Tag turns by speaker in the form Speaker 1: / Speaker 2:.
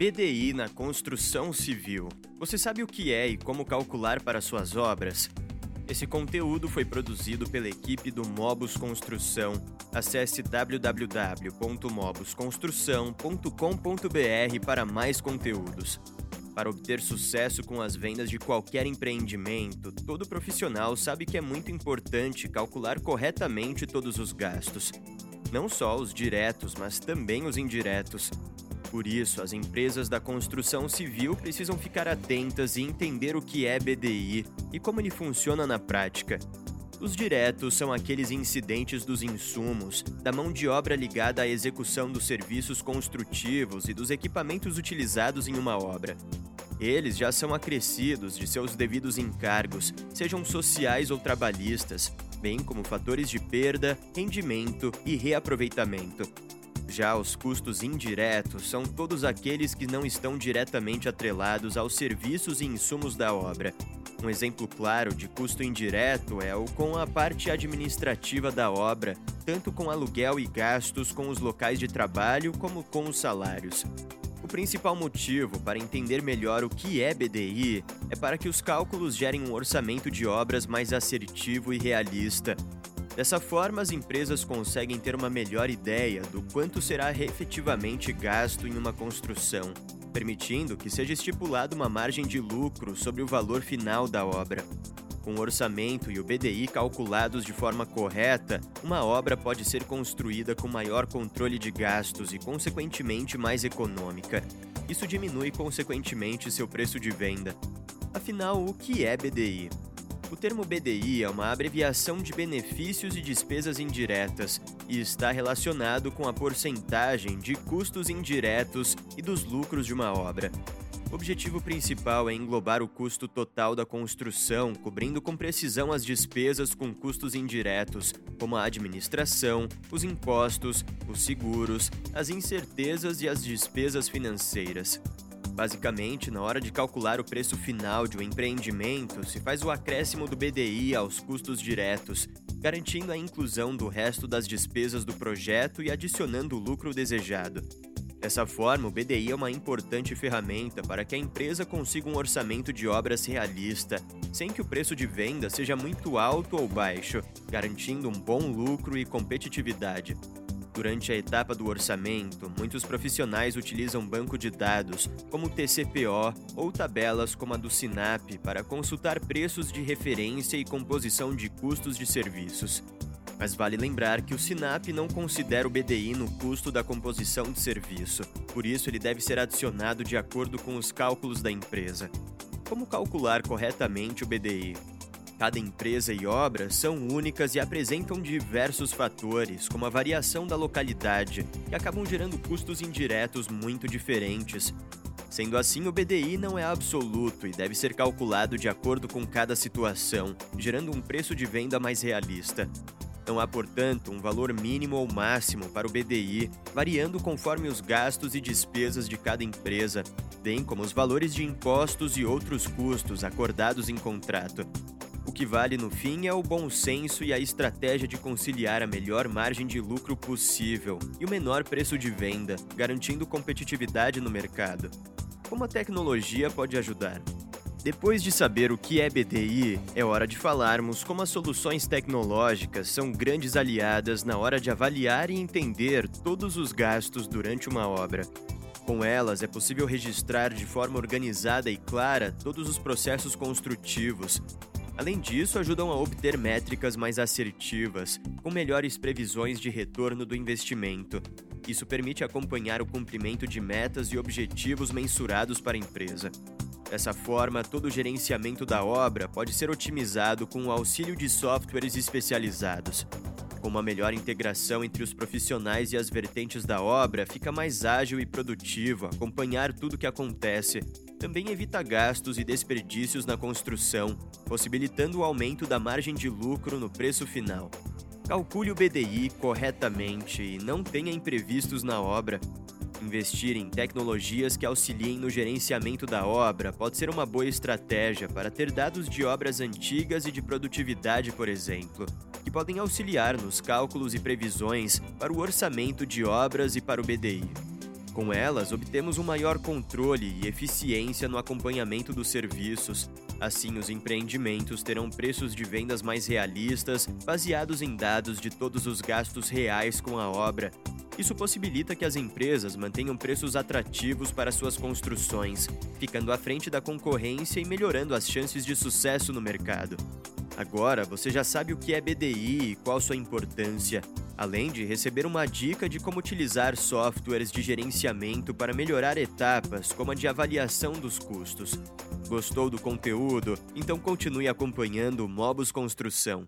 Speaker 1: BDI na construção civil. Você sabe o que é e como calcular para suas obras? Esse conteúdo foi produzido pela equipe do Mobus Construção. Acesse www.mobusconstrução.com.br para mais conteúdos. Para obter sucesso com as vendas de qualquer empreendimento, todo profissional sabe que é muito importante calcular corretamente todos os gastos. Não só os diretos, mas também os indiretos. Por isso, as empresas da construção civil precisam ficar atentas e entender o que é BDI e como ele funciona na prática. Os diretos são aqueles incidentes dos insumos, da mão de obra ligada à execução dos serviços construtivos e dos equipamentos utilizados em uma obra. Eles já são acrescidos de seus devidos encargos, sejam sociais ou trabalhistas, bem como fatores de perda, rendimento e reaproveitamento. Já os custos indiretos são todos aqueles que não estão diretamente atrelados aos serviços e insumos da obra. Um exemplo claro de custo indireto é o com a parte administrativa da obra, tanto com aluguel e gastos com os locais de trabalho como com os salários. O principal motivo para entender melhor o que é BDI é para que os cálculos gerem um orçamento de obras mais assertivo e realista, Dessa forma, as empresas conseguem ter uma melhor ideia do quanto será efetivamente gasto em uma construção, permitindo que seja estipulada uma margem de lucro sobre o valor final da obra. Com o orçamento e o BDI calculados de forma correta, uma obra pode ser construída com maior controle de gastos e, consequentemente, mais econômica. Isso diminui, consequentemente, seu preço de venda. Afinal, o que é BDI? O termo BDI é uma abreviação de benefícios e despesas indiretas e está relacionado com a porcentagem de custos indiretos e dos lucros de uma obra. O objetivo principal é englobar o custo total da construção, cobrindo com precisão as despesas com custos indiretos, como a administração, os impostos, os seguros, as incertezas e as despesas financeiras. Basicamente, na hora de calcular o preço final de um empreendimento, se faz o acréscimo do BDI aos custos diretos, garantindo a inclusão do resto das despesas do projeto e adicionando o lucro desejado. Dessa forma, o BDI é uma importante ferramenta para que a empresa consiga um orçamento de obras realista, sem que o preço de venda seja muito alto ou baixo, garantindo um bom lucro e competitividade. Durante a etapa do orçamento, muitos profissionais utilizam banco de dados, como o TCPO, ou tabelas como a do SINAP, para consultar preços de referência e composição de custos de serviços. Mas vale lembrar que o SINAP não considera o BDI no custo da composição de serviço, por isso ele deve ser adicionado de acordo com os cálculos da empresa. Como calcular corretamente o BDI? Cada empresa e obra são únicas e apresentam diversos fatores, como a variação da localidade, que acabam gerando custos indiretos muito diferentes. Sendo assim, o BDI não é absoluto e deve ser calculado de acordo com cada situação, gerando um preço de venda mais realista. Não há, portanto, um valor mínimo ou máximo para o BDI, variando conforme os gastos e despesas de cada empresa, bem como os valores de impostos e outros custos acordados em contrato. O que vale no fim é o bom senso e a estratégia de conciliar a melhor margem de lucro possível e o menor preço de venda, garantindo competitividade no mercado. Como a tecnologia pode ajudar? Depois de saber o que é BDI, é hora de falarmos como as soluções tecnológicas são grandes aliadas na hora de avaliar e entender todos os gastos durante uma obra. Com elas, é possível registrar de forma organizada e clara todos os processos construtivos, Além disso, ajudam a obter métricas mais assertivas, com melhores previsões de retorno do investimento. Isso permite acompanhar o cumprimento de metas e objetivos mensurados para a empresa. Dessa forma, todo o gerenciamento da obra pode ser otimizado com o auxílio de softwares especializados. Com uma melhor integração entre os profissionais e as vertentes da obra, fica mais ágil e produtivo acompanhar tudo o que acontece, também evita gastos e desperdícios na construção, possibilitando o aumento da margem de lucro no preço final. Calcule o BDI corretamente e não tenha imprevistos na obra. Investir em tecnologias que auxiliem no gerenciamento da obra pode ser uma boa estratégia para ter dados de obras antigas e de produtividade, por exemplo, que podem auxiliar nos cálculos e previsões para o orçamento de obras e para o BDI. Com elas, obtemos um maior controle e eficiência no acompanhamento dos serviços. Assim, os empreendimentos terão preços de vendas mais realistas, baseados em dados de todos os gastos reais com a obra. Isso possibilita que as empresas mantenham preços atrativos para suas construções, ficando à frente da concorrência e melhorando as chances de sucesso no mercado. Agora você já sabe o que é BDI e qual sua importância, além de receber uma dica de como utilizar softwares de gerenciamento para melhorar etapas como a de avaliação dos custos. Gostou do conteúdo? Então continue acompanhando o Mobus Construção.